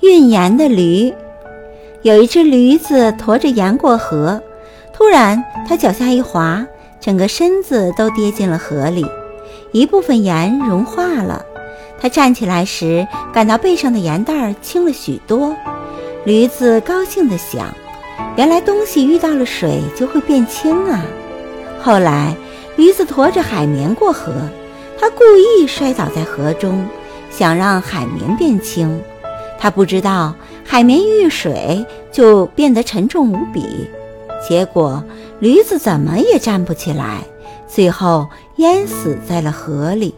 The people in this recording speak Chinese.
运盐的驴。有一只驴子驮着盐过河，突然它脚下一滑，整个身子都跌进了河里，一部分盐融化了。它站起来时，感到背上的盐袋轻了许多。驴子高兴地想：原来东西遇到了水就会变轻啊！后来，驴子驮着海绵过河，它故意摔倒在河中，想让海绵变轻。他不知道海绵遇水就变得沉重无比，结果驴子怎么也站不起来，最后淹死在了河里。